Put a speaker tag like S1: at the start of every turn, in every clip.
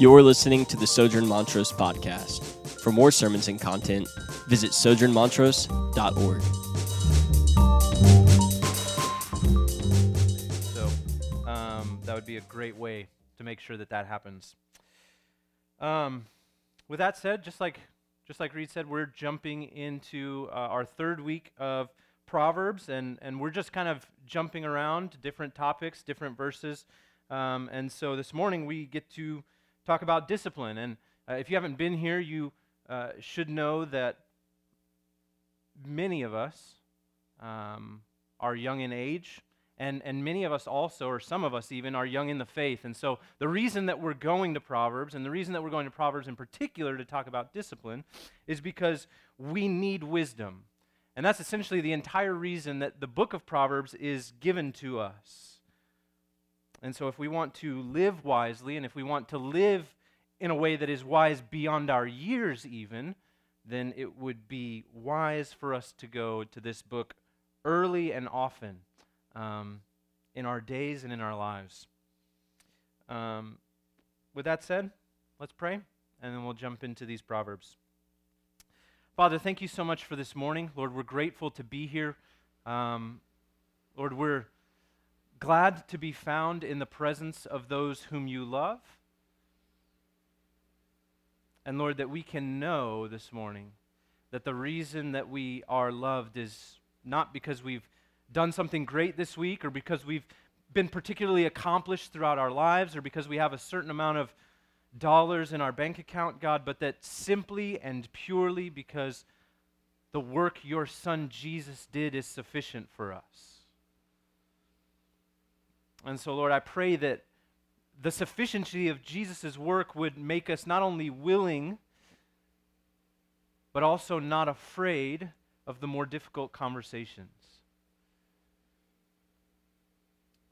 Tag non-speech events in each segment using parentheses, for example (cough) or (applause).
S1: You're listening to the Sojourn Montrose podcast. For more sermons and content, visit sojournmontrose.org.
S2: So um, that would be a great way to make sure that that happens. Um, with that said, just like just like Reed said, we're jumping into uh, our third week of Proverbs, and and we're just kind of jumping around different topics, different verses. Um, and so this morning we get to talk about discipline. And uh, if you haven't been here, you uh, should know that many of us um, are young in age. And, and many of us also, or some of us even, are young in the faith. And so the reason that we're going to Proverbs, and the reason that we're going to Proverbs in particular to talk about discipline, is because we need wisdom. And that's essentially the entire reason that the book of Proverbs is given to us. And so, if we want to live wisely and if we want to live in a way that is wise beyond our years, even, then it would be wise for us to go to this book early and often um, in our days and in our lives. Um, with that said, let's pray, and then we'll jump into these Proverbs. Father, thank you so much for this morning. Lord, we're grateful to be here. Um, Lord, we're glad to be found in the presence of those whom you love. And Lord, that we can know this morning that the reason that we are loved is not because we've done something great this week or because we've been particularly accomplished throughout our lives or because we have a certain amount of dollars in our bank account, God, but that simply and purely because the work your son Jesus did is sufficient for us. And so, Lord, I pray that the sufficiency of Jesus' work would make us not only willing, but also not afraid of the more difficult conversations.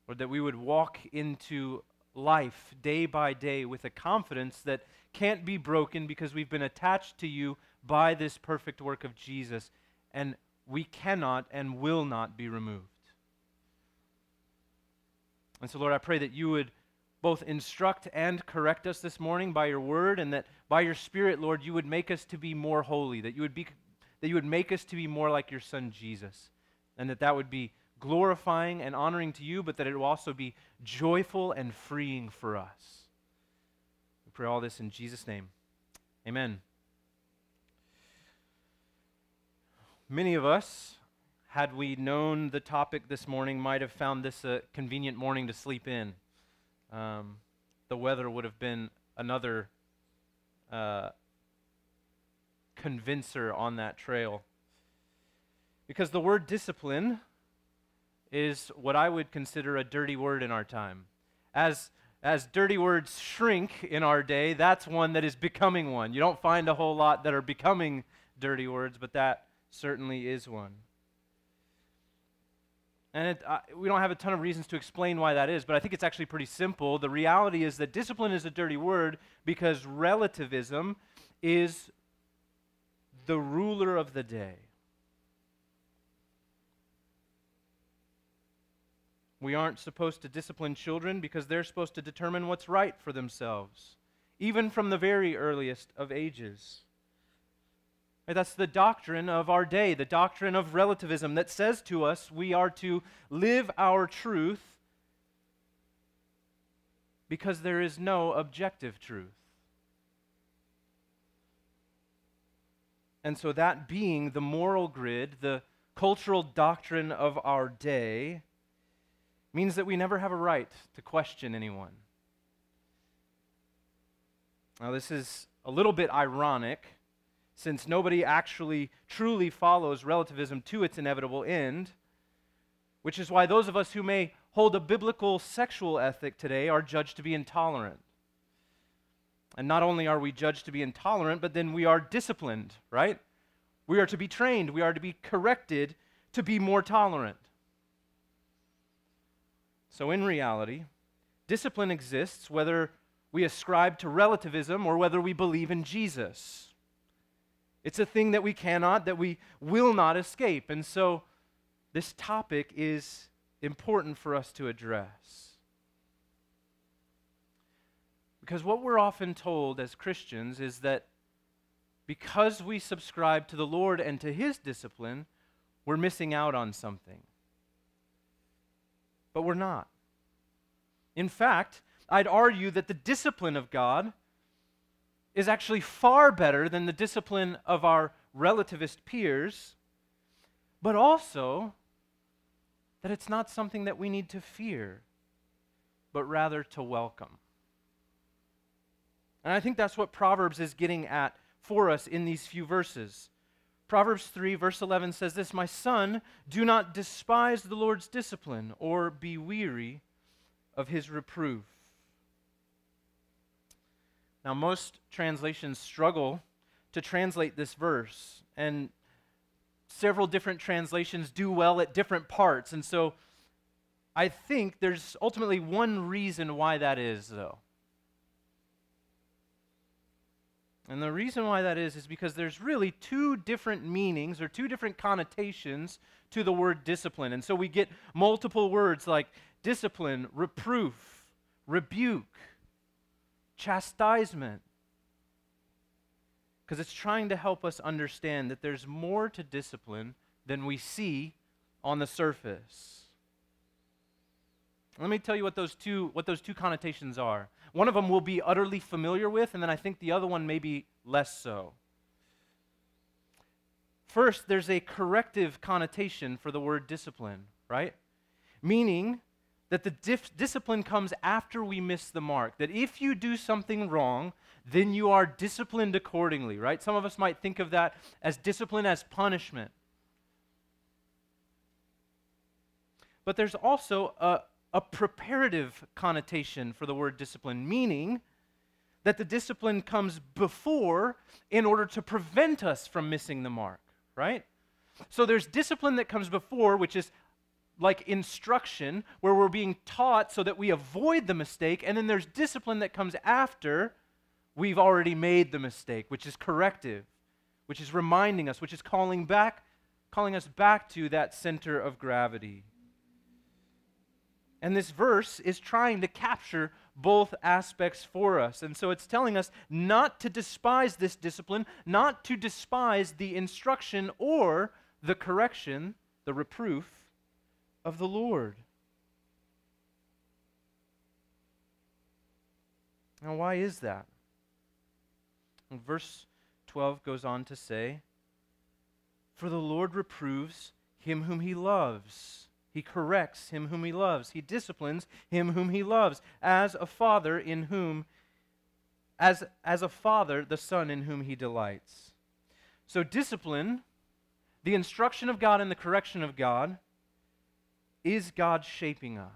S2: Or that we would walk into life day by day with a confidence that can't be broken because we've been attached to you by this perfect work of Jesus, and we cannot and will not be removed. And so, Lord, I pray that you would both instruct and correct us this morning by your word, and that by your Spirit, Lord, you would make us to be more holy, that you would, be, that you would make us to be more like your Son, Jesus, and that that would be glorifying and honoring to you, but that it will also be joyful and freeing for us. We pray all this in Jesus' name. Amen. Many of us had we known the topic this morning, might have found this a convenient morning to sleep in. Um, the weather would have been another uh, convincer on that trail. Because the word discipline is what I would consider a dirty word in our time. As, as dirty words shrink in our day, that's one that is becoming one. You don't find a whole lot that are becoming dirty words, but that certainly is one. And it, uh, we don't have a ton of reasons to explain why that is, but I think it's actually pretty simple. The reality is that discipline is a dirty word because relativism is the ruler of the day. We aren't supposed to discipline children because they're supposed to determine what's right for themselves, even from the very earliest of ages. That's the doctrine of our day, the doctrine of relativism that says to us we are to live our truth because there is no objective truth. And so, that being the moral grid, the cultural doctrine of our day, means that we never have a right to question anyone. Now, this is a little bit ironic since nobody actually truly follows relativism to its inevitable end, which is why those of us who may hold a biblical sexual ethic today are judged to be intolerant. And not only are we judged to be intolerant, but then we are disciplined, right? We are to be trained, we are to be corrected to be more tolerant. So, in reality, discipline exists whether we ascribe to relativism or whether we believe in Jesus. It's a thing that we cannot, that we will not escape. And so this topic is important for us to address. Because what we're often told as Christians is that because we subscribe to the Lord and to His discipline, we're missing out on something. But we're not. In fact, I'd argue that the discipline of God is actually far better than the discipline of our relativist peers, but also that it's not something that we need to fear, but rather to welcome. And I think that's what Proverbs is getting at for us in these few verses. Proverbs 3, verse 11 says this My son, do not despise the Lord's discipline or be weary of his reproof. Now, most translations struggle to translate this verse, and several different translations do well at different parts. And so I think there's ultimately one reason why that is, though. And the reason why that is is because there's really two different meanings or two different connotations to the word discipline. And so we get multiple words like discipline, reproof, rebuke, chastisement. Because it's trying to help us understand that there's more to discipline than we see on the surface. Let me tell you what those two, what those two connotations are. One of them we'll be utterly familiar with, and then I think the other one may be less so. First, there's a corrective connotation for the word discipline, right? Meaning that the dif- discipline comes after we miss the mark. That if you do something wrong, then you are disciplined accordingly, right? Some of us might think of that as discipline as punishment. But there's also a, a preparative connotation for the word discipline, meaning that the discipline comes before in order to prevent us from missing the mark, right? So there's discipline that comes before, which is like instruction, where we're being taught so that we avoid the mistake, and then there's discipline that comes after we've already made the mistake, which is corrective, which is reminding us, which is calling back calling us back to that center of gravity. And this verse is trying to capture both aspects for us. And so it's telling us not to despise this discipline, not to despise the instruction or the correction, the reproof of the Lord. Now, why is that? And verse 12 goes on to say, For the Lord reproves him whom he loves he corrects him whom he loves. He disciplines him whom he loves, as a father in whom as, as a father the son in whom he delights. So discipline, the instruction of God and the correction of God, is God shaping us.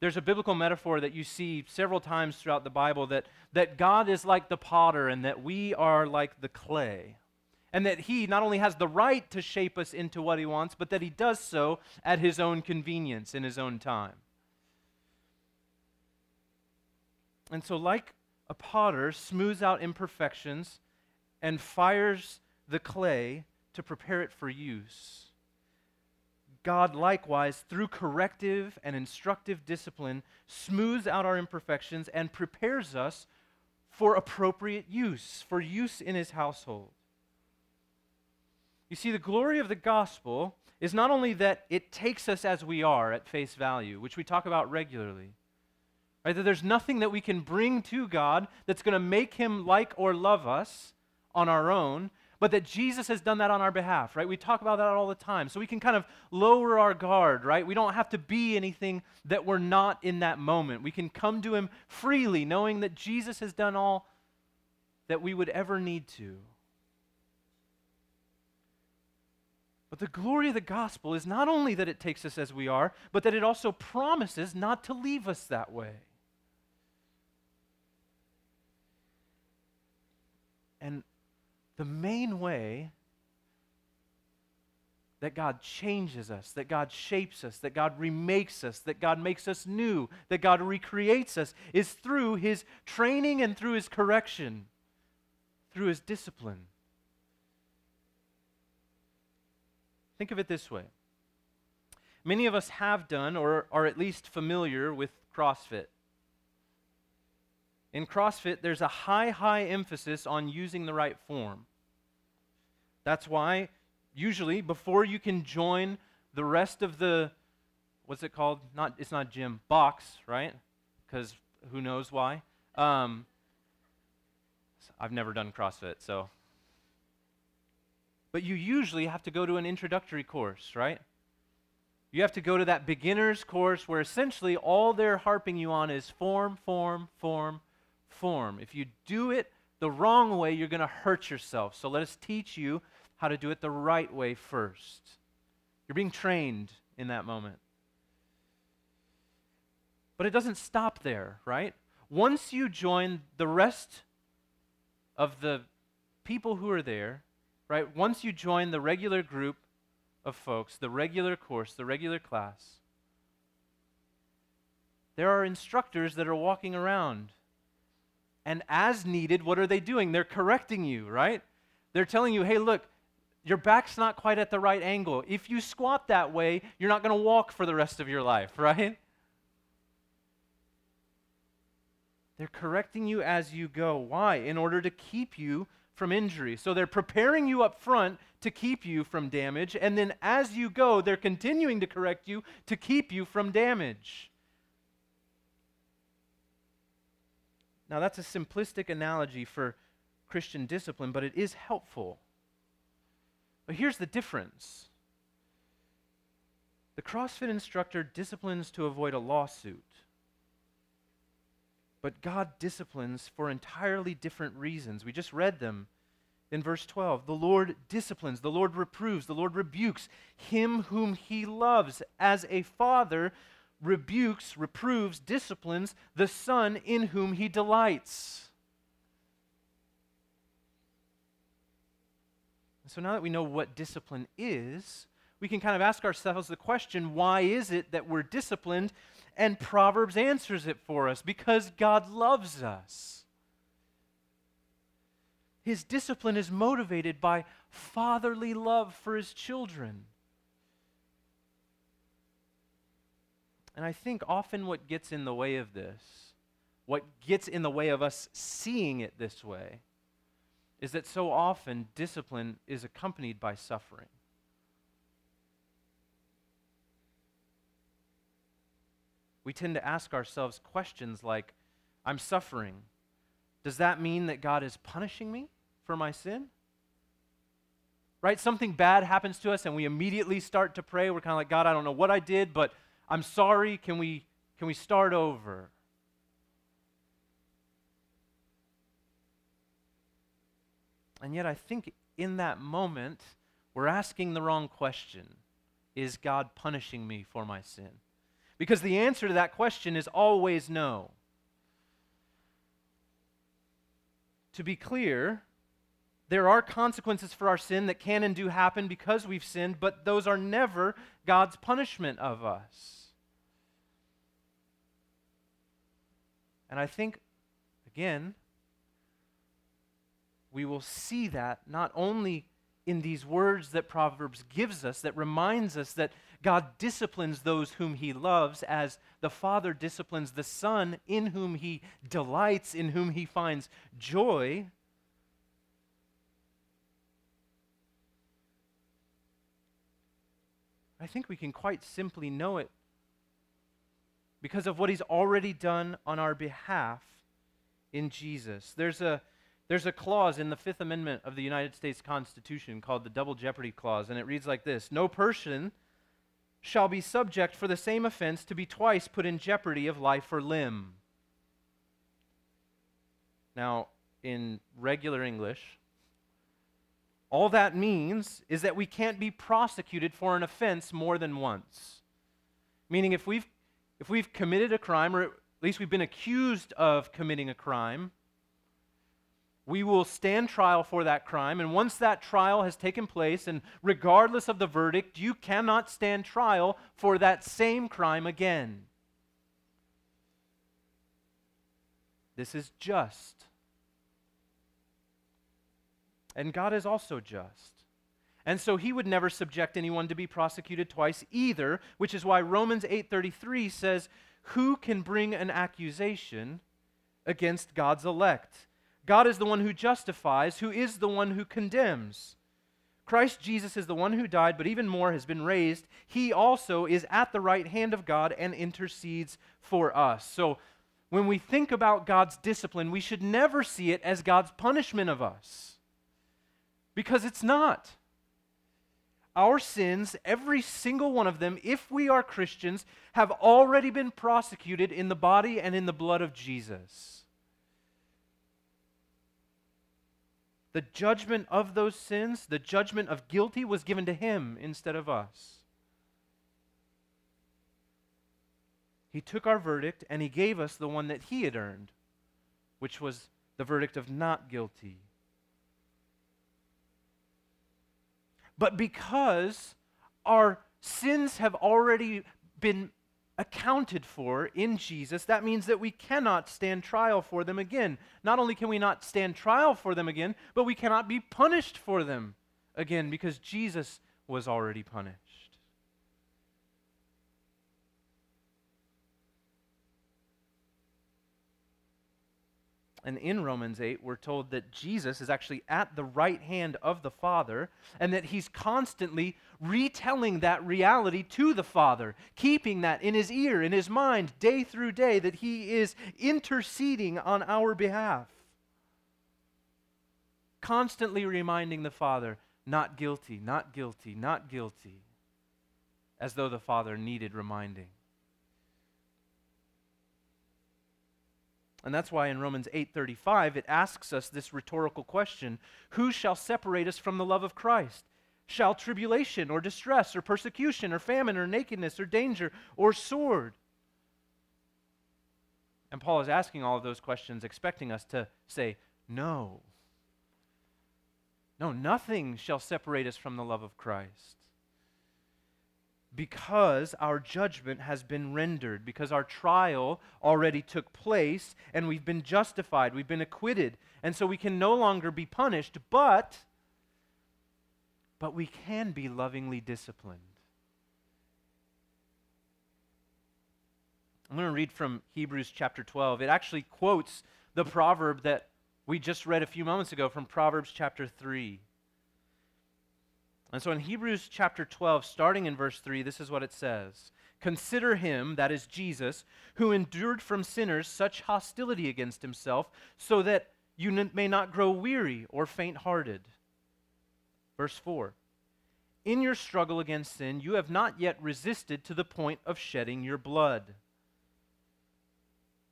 S2: There's a biblical metaphor that you see several times throughout the Bible that, that God is like the potter and that we are like the clay and that He not only has the right to shape us into what He wants, but that He does so at His own convenience in His own time. And so, like a potter smooths out imperfections and fires the clay to prepare it for use, God likewise, through corrective and instructive discipline, smooths out our imperfections and prepares us for appropriate use, for use in His household. You see, the glory of the gospel is not only that it takes us as we are at face value, which we talk about regularly, right? That there's nothing that we can bring to God that's going to make him like or love us on our own, but that Jesus has done that on our behalf, right? We talk about that all the time. So we can kind of lower our guard, right? We don't have to be anything that we're not in that moment. We can come to him freely, knowing that Jesus has done all that we would ever need to. But the glory of the gospel is not only that it takes us as we are, but that it also promises not to leave us that way. And the main way that God changes us, that God shapes us, that God remakes us, that God makes us new, that God recreates us is through His training and through His correction, through His discipline. Think of it this way many of us have done or are at least familiar with CrossFit. In CrossFit, there's a high, high emphasis on using the right form. That's why, usually, before you can join the rest of the, what's it called? Not, it's not gym, box, right? Because who knows why? Um, I've never done CrossFit, so. But you usually have to go to an introductory course, right? You have to go to that beginner's course where essentially all they're harping you on is form, form, form, form. If you do it the wrong way, you're going to hurt yourself. So let us teach you how to do it the right way first. You're being trained in that moment. But it doesn't stop there, right? Once you join the rest of the people who are there, right? Once you join the regular group of folks, the regular course, the regular class, there are instructors that are walking around. And as needed, what are they doing? They're correcting you, right? They're telling you, hey, look, your back's not quite at the right angle. If you squat that way, you're not going to walk for the rest of your life, (laughs) right? They're correcting you as you go. Why? In order to keep you from injury. So they're preparing you up front to keep you from damage, and then as you go, they're continuing to correct you to keep you from damage. Now, that's a simplistic analogy for Christian discipline, but it is helpful. But here's the difference the CrossFit instructor disciplines to avoid a lawsuit, but God disciplines for entirely different reasons. We just read them in verse 12. The Lord disciplines, the Lord reproves, the Lord rebukes him whom he loves, as a father rebukes, reproves, disciplines the son in whom he delights. So now that we know what discipline is, we can kind of ask ourselves the question why is it that we're disciplined? And Proverbs answers it for us because God loves us. His discipline is motivated by fatherly love for his children. And I think often what gets in the way of this, what gets in the way of us seeing it this way, is that so often discipline is accompanied by suffering. We tend to ask ourselves questions like, I'm suffering. Does that mean that God is punishing me for my sin? Right? Something bad happens to us and we immediately start to pray. We're kind of like, God, I don't know what I did, but I'm sorry. Can we, can we start over? And yet, I think in that moment, we're asking the wrong question Is God punishing me for my sin? Because the answer to that question is always no. To be clear, there are consequences for our sin that can and do happen because we've sinned, but those are never God's punishment of us. And I think, again, we will see that not only in these words that Proverbs gives us, that reminds us that God disciplines those whom he loves, as the Father disciplines the Son, in whom he delights, in whom he finds joy. I think we can quite simply know it because of what he's already done on our behalf in Jesus. There's a there's a clause in the Fifth Amendment of the United States Constitution called the Double Jeopardy Clause, and it reads like this No person shall be subject for the same offense to be twice put in jeopardy of life or limb. Now, in regular English, all that means is that we can't be prosecuted for an offense more than once. Meaning, if we've, if we've committed a crime, or at least we've been accused of committing a crime, we will stand trial for that crime. And once that trial has taken place, and regardless of the verdict, you cannot stand trial for that same crime again. This is just. And God is also just. And so he would never subject anyone to be prosecuted twice either, which is why Romans 8:33 says, "Who can bring an accusation against God's elect. God is the one who justifies, who is the one who condemns. Christ Jesus is the one who died, but even more has been raised. He also is at the right hand of God and intercedes for us. So when we think about God's discipline, we should never see it as God's punishment of us, because it's not. Our sins, every single one of them, if we are Christians, have already been prosecuted in the body and in the blood of Jesus. The judgment of those sins, the judgment of guilty, was given to him instead of us. He took our verdict and he gave us the one that he had earned, which was the verdict of not guilty. But because our sins have already been accounted for in Jesus, that means that we cannot stand trial for them again. Not only can we not stand trial for them again, but we cannot be punished for them again because Jesus was already punished. And in Romans 8, we're told that Jesus is actually at the right hand of the Father and that he's constantly retelling that reality to the Father, keeping that in his ear, in his mind, day through day, that he is interceding on our behalf. Constantly reminding the Father, not guilty, not guilty, not guilty, as though the Father needed reminding. And that's why in Romans 8:35 it asks us this rhetorical question, who shall separate us from the love of Christ? Shall tribulation or distress or persecution or famine or nakedness or danger or sword? And Paul is asking all of those questions expecting us to say no. No, nothing shall separate us from the love of Christ because our judgment has been rendered, because our trial already took place and we've been justified, we've been acquitted, and so we can no longer be punished, but but we can be lovingly disciplined. I'm going to read from Hebrews chapter 12. It actually quotes the proverb that we just read a few moments ago from Proverbs chapter 3. And so in Hebrews chapter 12, starting in verse 3, this is what it says Consider him, that is Jesus, who endured from sinners such hostility against himself, so that you n- may not grow weary or faint hearted. Verse 4 In your struggle against sin, you have not yet resisted to the point of shedding your blood.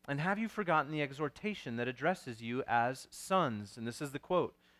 S2: And have you forgotten the exhortation that addresses you as sons? And this is the quote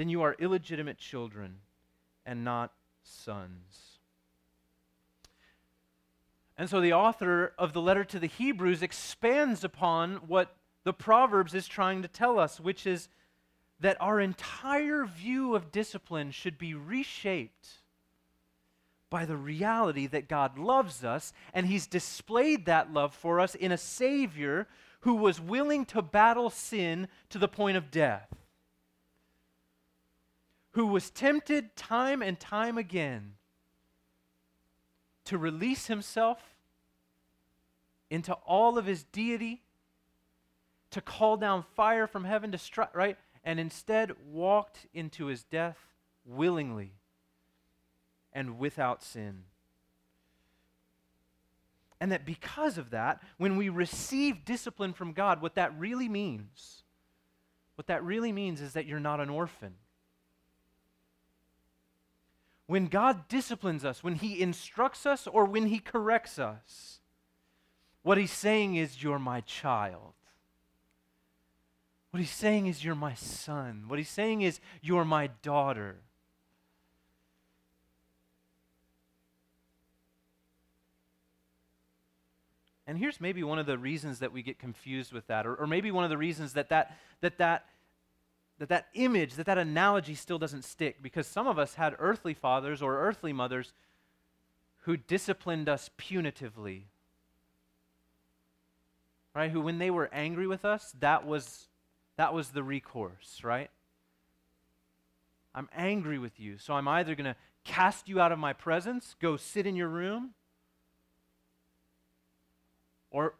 S2: then you are illegitimate children and not sons. And so the author of the letter to the Hebrews expands upon what the Proverbs is trying to tell us, which is that our entire view of discipline should be reshaped by the reality that God loves us, and He's displayed that love for us in a Savior who was willing to battle sin to the point of death who was tempted time and time again to release himself into all of his deity, to call down fire from heaven to strike, right? And instead walked into his death willingly and without sin. And that because of that, when we receive discipline from God, what that really means, what that really means is that you're not an orphan when God disciplines us, when He instructs us, or when He corrects us, what He's saying is, You're my child. What He's saying is, You're my son. What He's saying is, You're my daughter. And here's maybe one of the reasons that we get confused with that, or, or maybe one of the reasons that that, that, that that that image, that that analogy still doesn't stick because some of us had earthly fathers or earthly mothers who disciplined us punitively. Right? Who when they were angry with us, that was that was the recourse, right? I'm angry with you, so I'm either going to cast you out of my presence, go sit in your room, or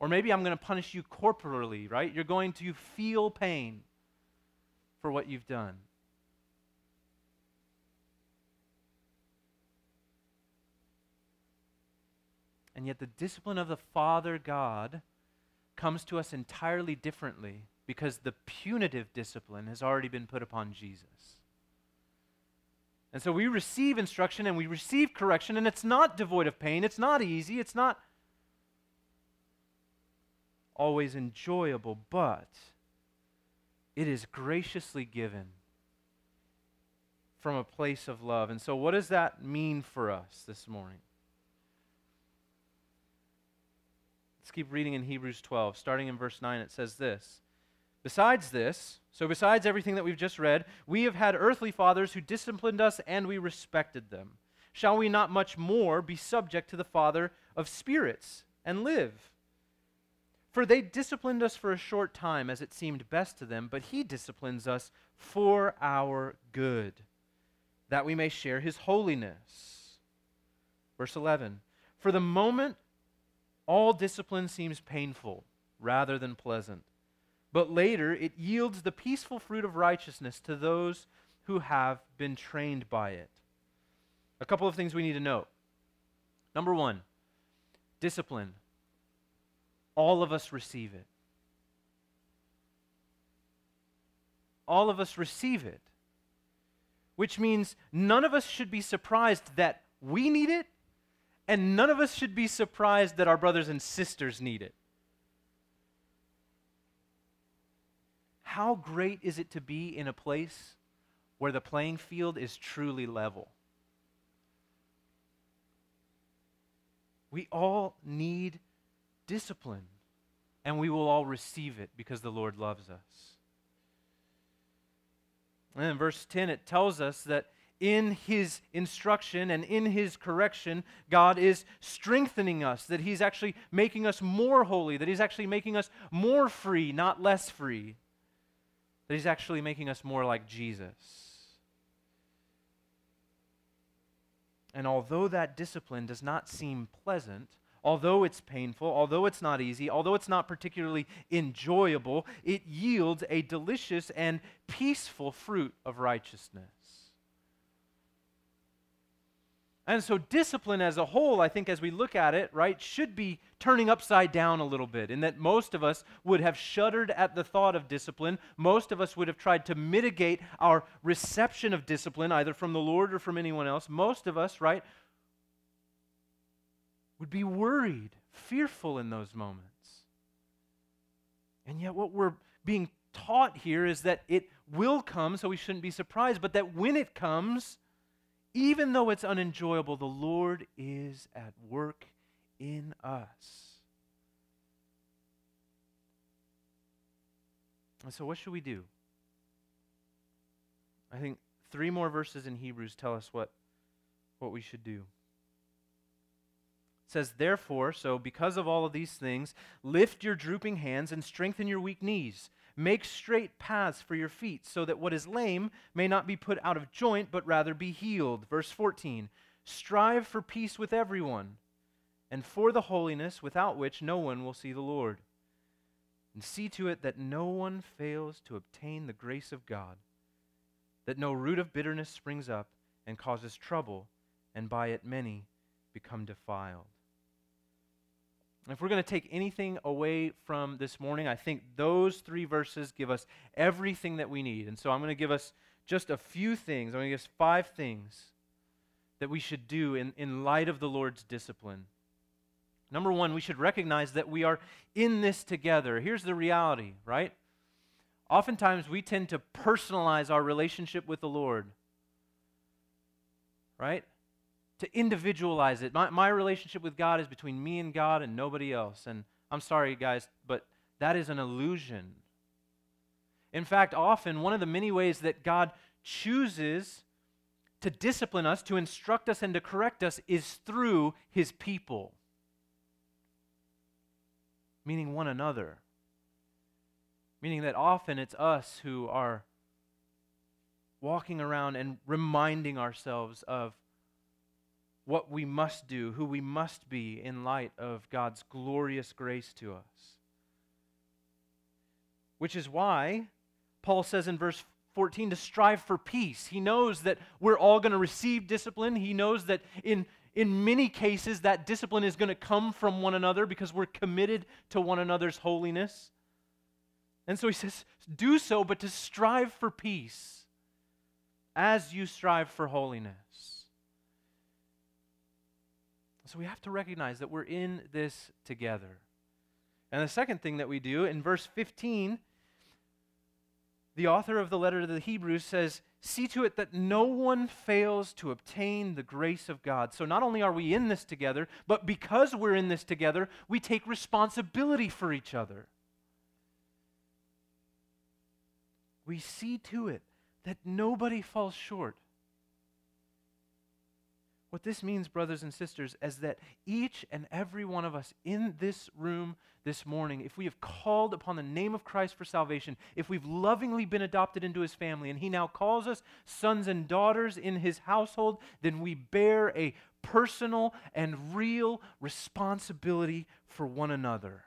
S2: or maybe I'm going to punish you corporally, right? You're going to feel pain for what you've done. And yet, the discipline of the Father God comes to us entirely differently because the punitive discipline has already been put upon Jesus. And so we receive instruction and we receive correction, and it's not devoid of pain. It's not easy. It's not always enjoyable, but it is graciously given from a place of love. And so, what does that mean for us this morning? Let's keep reading in Hebrews 12. Starting in verse 9, it says this Besides this, so besides everything that we've just read, we have had earthly fathers who disciplined us and we respected them. Shall we not much more be subject to the Father of spirits and live? For they disciplined us for a short time as it seemed best to them, but he disciplines us for our good, that we may share his holiness. Verse 11 For the moment, all discipline seems painful rather than pleasant, but later it yields the peaceful fruit of righteousness to those who have been trained by it. A couple of things we need to note. Number one, discipline all of us receive it. All of us receive it. Which means none of us should be surprised that we need it, and none of us should be surprised that our brothers and sisters need it. How great is it to be in a place where the playing field is truly level? We all need discipline, and we will all receive it because the Lord loves us. And in verse 10, it tells us that in his instruction and in his correction, God is strengthening us, that he's actually making us more holy, that he's actually making us more free, not less free, that he's actually making us more like Jesus. And although that discipline does not seem pleasant, although it's painful, although it's not easy, although it's not particularly enjoyable, it yields a delicious and peaceful fruit of righteousness. And so, discipline as a whole, I think, as we look at it, right, should be turning upside down a little bit, in that most of us would have shuddered at the thought of discipline. Most of us would have tried to mitigate our reception of discipline, either from the Lord or from anyone else. Most of us, right, would be worried, fearful in those moments. And yet, what we're being taught here is that it will come, so we shouldn't be surprised, but that when it comes, even though it's unenjoyable, the Lord is at work in us. And so, what should we do? I think three more verses in Hebrews tell us what, what we should do says, Therefore, so because of all of these things, lift your drooping hands and strengthen your weak knees. Make straight paths for your feet, so that what is lame may not be put out of joint, but rather be healed. Verse 14 Strive for peace with everyone, and for the holiness without which no one will see the Lord. And see to it that no one fails to obtain the grace of God, that no root of bitterness springs up and causes trouble, and by it many become defiled. If we're going to take anything away from this morning, I think those three verses give us everything that we need. And so I'm going to give us just a few things. I'm going to give us five things that we should do in, in light of the Lord's discipline. Number one, we should recognize that we are in this together. Here's the reality, right? Oftentimes we tend to personalize our relationship with the Lord, right? To individualize it. My, my relationship with God is between me and God and nobody else. And I'm sorry, guys, but that is an illusion. In fact, often one of the many ways that God chooses to discipline us, to instruct us, and to correct us is through his people, meaning one another. Meaning that often it's us who are walking around and reminding ourselves of what we must do, who we must be in light of God's glorious grace to us. Which is why Paul says in verse 14 to strive for peace. He knows that we're all going to receive discipline. He knows that in, in many cases that discipline is going to come from one another because we're committed to one another's holiness. And so he says, do so, but to strive for peace as you strive for holiness. So we have to recognize that we're in this together. And the second thing that we do in verse 15, the author of the letter to the Hebrews says, See to it that no one fails to obtain the grace of God. So not only are we in this together, but because we're in this together, we take responsibility for each other. We see to it that nobody falls short. What this means, brothers and sisters, is that each and every one of us in this room this morning, if we have called upon the name of Christ for salvation, if we've lovingly been adopted into his family, and he now calls us sons and daughters in his household, then we bear a personal and real responsibility for one another.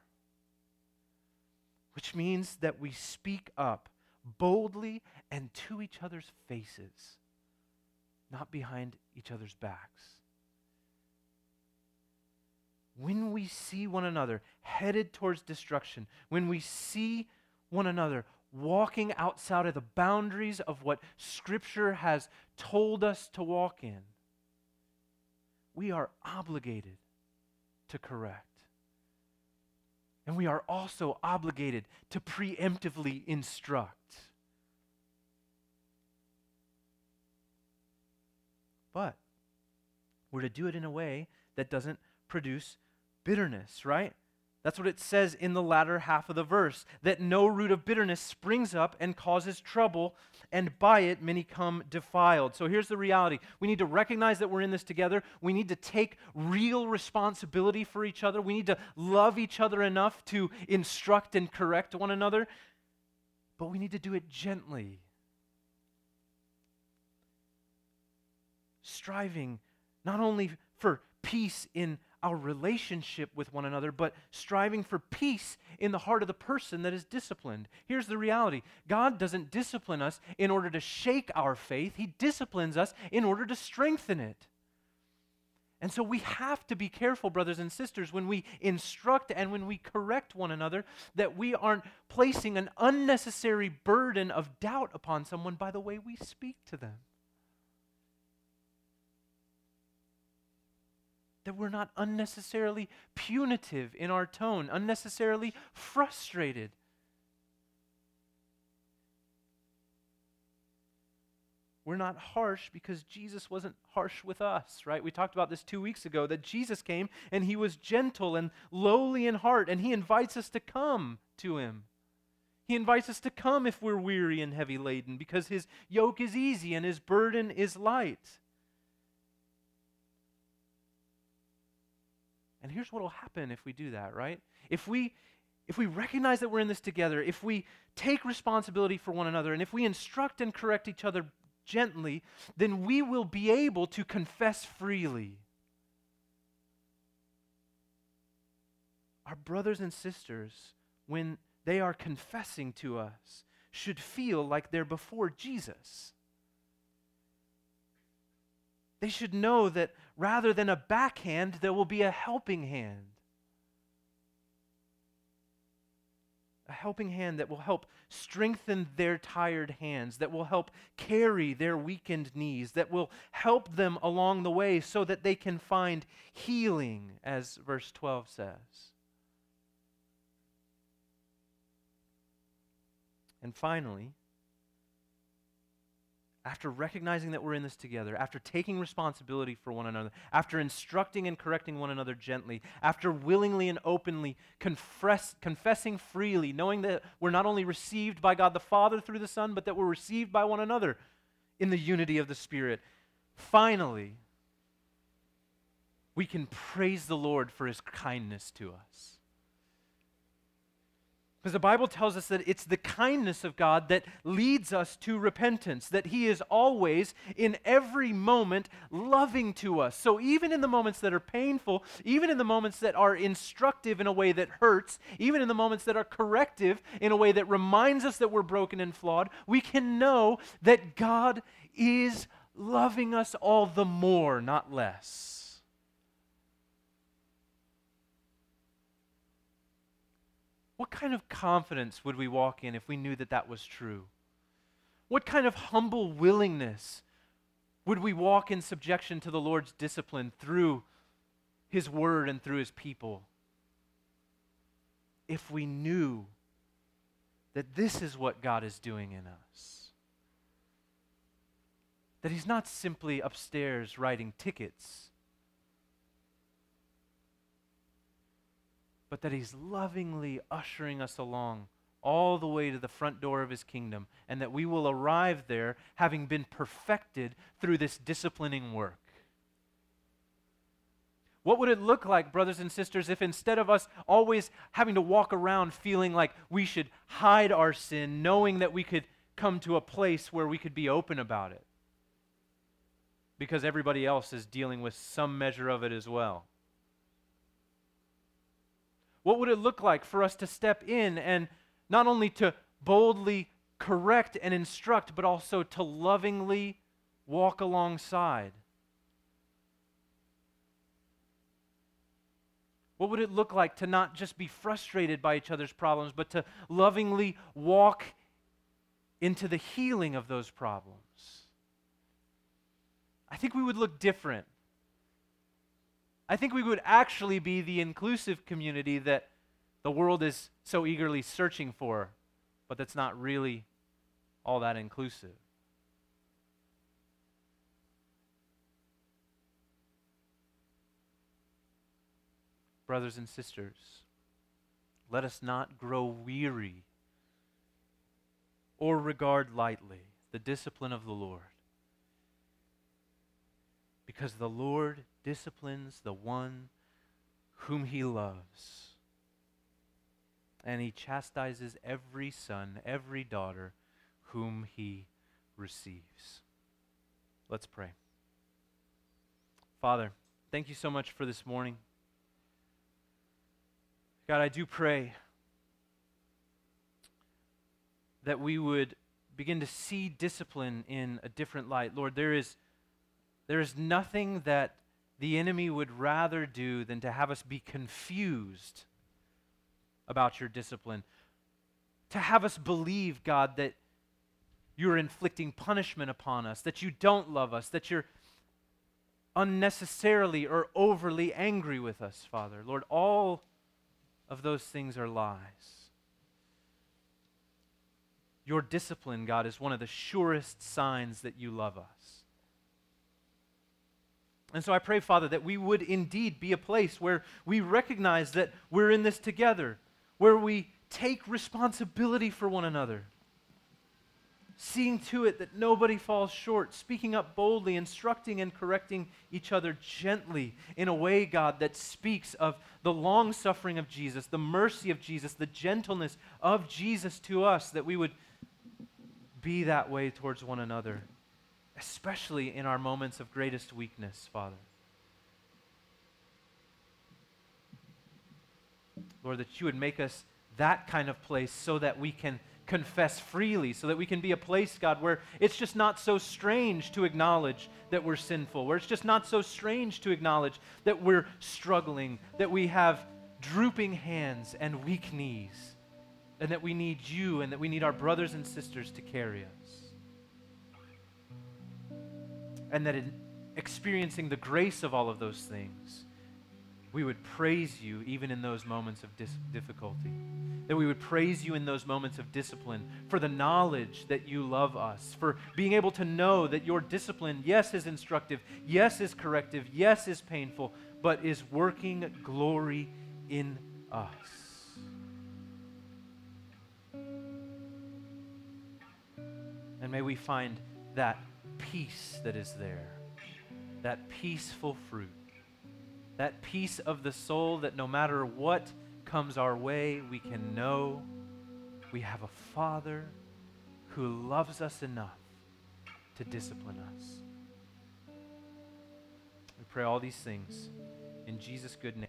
S2: Which means that we speak up boldly and to each other's faces not behind each other's backs. When we see one another headed towards destruction, when we see one another walking outside of the boundaries of what Scripture has told us to walk in, we are obligated to correct. And we are also obligated to preemptively instruct. But we're to do it in a way that doesn't produce bitterness, right? That's what it says in the latter half of the verse that no root of bitterness springs up and causes trouble, and by it many come defiled. So here's the reality we need to recognize that we're in this together. We need to take real responsibility for each other. We need to love each other enough to instruct and correct one another, but we need to do it gently striving not only for peace in our relationship with one another, but striving for peace in the heart of the person that is disciplined. Here's the reality God doesn't discipline us in order to shake our faith, He disciplines us in order to strengthen it. And so we have to be careful, brothers and sisters, when we instruct and when we correct one another, that we aren't placing an unnecessary burden of doubt upon someone by the way we speak to them. That we're not unnecessarily punitive in our tone, unnecessarily frustrated. We're not harsh because Jesus wasn't harsh with us, right? We talked about this two weeks ago that Jesus came and he was gentle and lowly in heart, and he invites us to come to him. He invites us to come if we're weary and heavy laden because his yoke is easy and his burden is light. And here's what will happen if we do that, right? If we if we recognize that we're in this together, if we take responsibility for one another, and if we instruct and correct each other gently, then we will be able to confess freely. Our brothers and sisters, when they are confessing to us, should feel like they're before Jesus. They should know that rather than a backhand, there will be a helping hand. A helping hand that will help strengthen their tired hands, that will help carry their weakened knees, that will help them along the way so that they can find healing, as verse 12 says. And finally, after recognizing that we're in this together, after taking responsibility for one another, after instructing and correcting one another gently, after willingly and openly confess, confessing freely, knowing that we're not only received by God the Father through the Son, but that we're received by one another in the unity of the Spirit, finally, we can praise the Lord for his kindness to us. Because the Bible tells us that it's the kindness of God that leads us to repentance, that He is always, in every moment, loving to us. So even in the moments that are painful, even in the moments that are instructive in a way that hurts, even in the moments that are corrective in a way that reminds us that we're broken and flawed, we can know that God is loving us all the more, not less. What kind of confidence would we walk in if we knew that that was true? What kind of humble willingness would we walk in subjection to the Lord's discipline through His Word and through His people? If we knew that this is what God is doing in us, that He's not simply upstairs writing tickets but that He's lovingly ushering us along all the way to the front door of His kingdom, and that we will arrive there having been perfected through this disciplining work. What would it look like, brothers and sisters, if instead of us always having to walk around feeling like we should hide our sin, knowing that we could come to a place where we could be open about it? Because everybody else is dealing with some measure of it as well. What would it look like for us to step in and not only to boldly correct and instruct, but also to lovingly walk alongside? What would it look like to not just be frustrated by each other's problems, but to lovingly walk into the healing of those problems? I think we would look different I think we would actually be the inclusive community that the world is so eagerly searching for, but that's not really all that inclusive. Brothers and sisters, let us not grow weary or regard lightly the discipline of the Lord. Because the Lord disciplines the one whom he loves. And he chastises every son, every daughter whom he receives. Let's pray. Father, thank you so much for this morning. God, I do pray that we would begin to see discipline in a different light. Lord, there is, there is nothing that the enemy would rather do than to have us be confused about your discipline. To have us believe, God, that you're inflicting punishment upon us, that you don't love us, that you're unnecessarily or overly angry with us, Father. Lord, all of those things are lies. Your discipline, God, is one of the surest signs that you love us. And so I pray, Father, that we would indeed be a place where we recognize that we're in this together, where we take responsibility for one another, seeing to it that nobody falls short, speaking up boldly, instructing and correcting each other gently in a way, God, that speaks of the long suffering of Jesus, the mercy of Jesus, the gentleness of Jesus to us, that we would be that way towards one another especially in our moments of greatest weakness, Father. Lord, that you would make us that kind of place so that we can confess freely, so that we can be a place, God, where it's just not so strange to acknowledge that we're sinful, where it's just not so strange to acknowledge that we're struggling, that we have drooping hands and weak knees, and that we need you and that we need our brothers and sisters to carry us and that in experiencing the grace of all of those things, we would praise you even in those moments of dis- difficulty. That we would praise you in those moments of discipline for the knowledge that you love us, for being able to know that your discipline, yes, is instructive, yes, is corrective, yes, is painful, but is working glory in us. And may we find that peace that is there, that peaceful fruit, that peace of the soul that no matter what comes our way, we can know we have a Father who loves us enough to discipline us. We pray all these things in Jesus' good name.